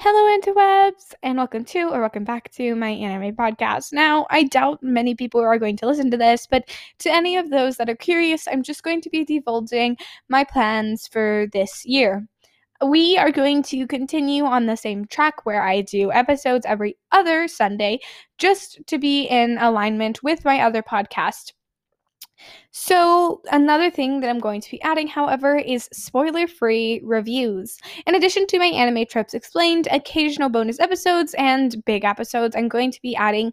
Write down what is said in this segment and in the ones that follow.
Hello, interwebs, and welcome to or welcome back to my anime podcast. Now, I doubt many people are going to listen to this, but to any of those that are curious, I'm just going to be divulging my plans for this year. We are going to continue on the same track where I do episodes every other Sunday, just to be in alignment with my other podcast. So, another thing that I'm going to be adding, however, is spoiler free reviews. In addition to my anime trips explained, occasional bonus episodes, and big episodes, I'm going to be adding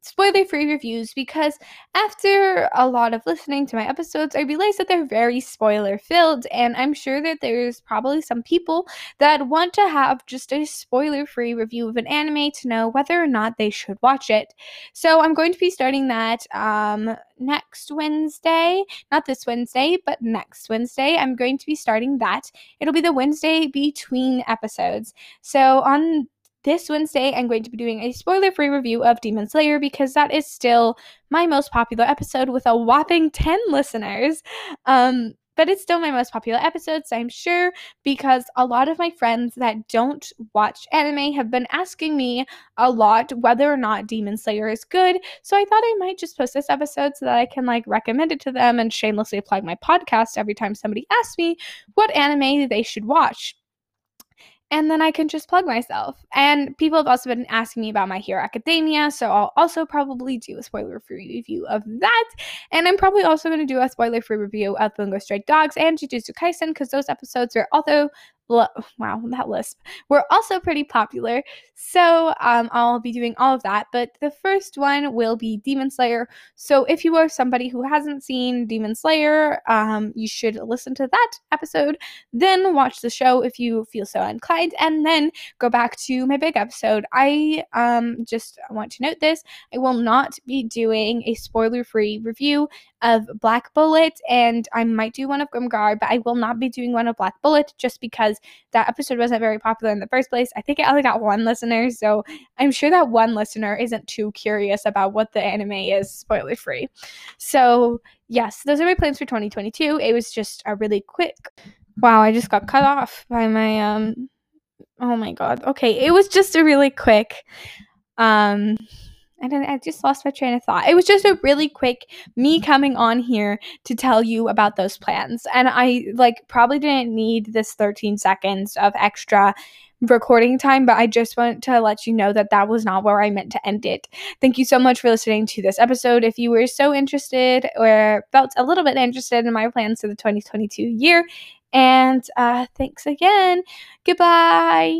spoiler free reviews because after a lot of listening to my episodes, I realized that they're very spoiler filled, and I'm sure that there's probably some people that want to have just a spoiler free review of an anime to know whether or not they should watch it. So I'm going to be starting that um, next Wednesday, not this Wednesday, but next Wednesday. I'm going to be starting that. It'll be the Wednesday between episodes. So on this Wednesday, I'm going to be doing a spoiler free review of Demon Slayer because that is still my most popular episode with a whopping 10 listeners. Um, but it's still my most popular episode, so I'm sure because a lot of my friends that don't watch anime have been asking me a lot whether or not Demon Slayer is good. So I thought I might just post this episode so that I can like recommend it to them and shamelessly plug my podcast every time somebody asks me what anime they should watch and then I can just plug myself. And people have also been asking me about My Hero Academia, so I'll also probably do a spoiler free review of that. And I'm probably also going to do a spoiler free review of Bungo Stray Dogs and Jujutsu Kaisen because those episodes are also wow, that lisp. We're also pretty popular. So um, I'll be doing all of that. But the first one will be Demon Slayer. So if you are somebody who hasn't seen Demon Slayer, um, you should listen to that episode, then watch the show if you feel so inclined, and then go back to my big episode. I um, just want to note this I will not be doing a spoiler free review of Black Bullet, and I might do one of Grimgar, but I will not be doing one of Black Bullet just because that episode wasn't very popular in the first place. I think I only got one listener, so I'm sure that one listener isn't too curious about what the anime is, spoiler free. So, yes, those are my plans for 2022. It was just a really quick. Wow, I just got cut off by my um oh my god. Okay, it was just a really quick um and I just lost my train of thought. It was just a really quick me coming on here to tell you about those plans. And I like probably didn't need this 13 seconds of extra recording time, but I just want to let you know that that was not where I meant to end it. Thank you so much for listening to this episode. If you were so interested or felt a little bit interested in my plans for the 2022 year, and uh, thanks again. Goodbye.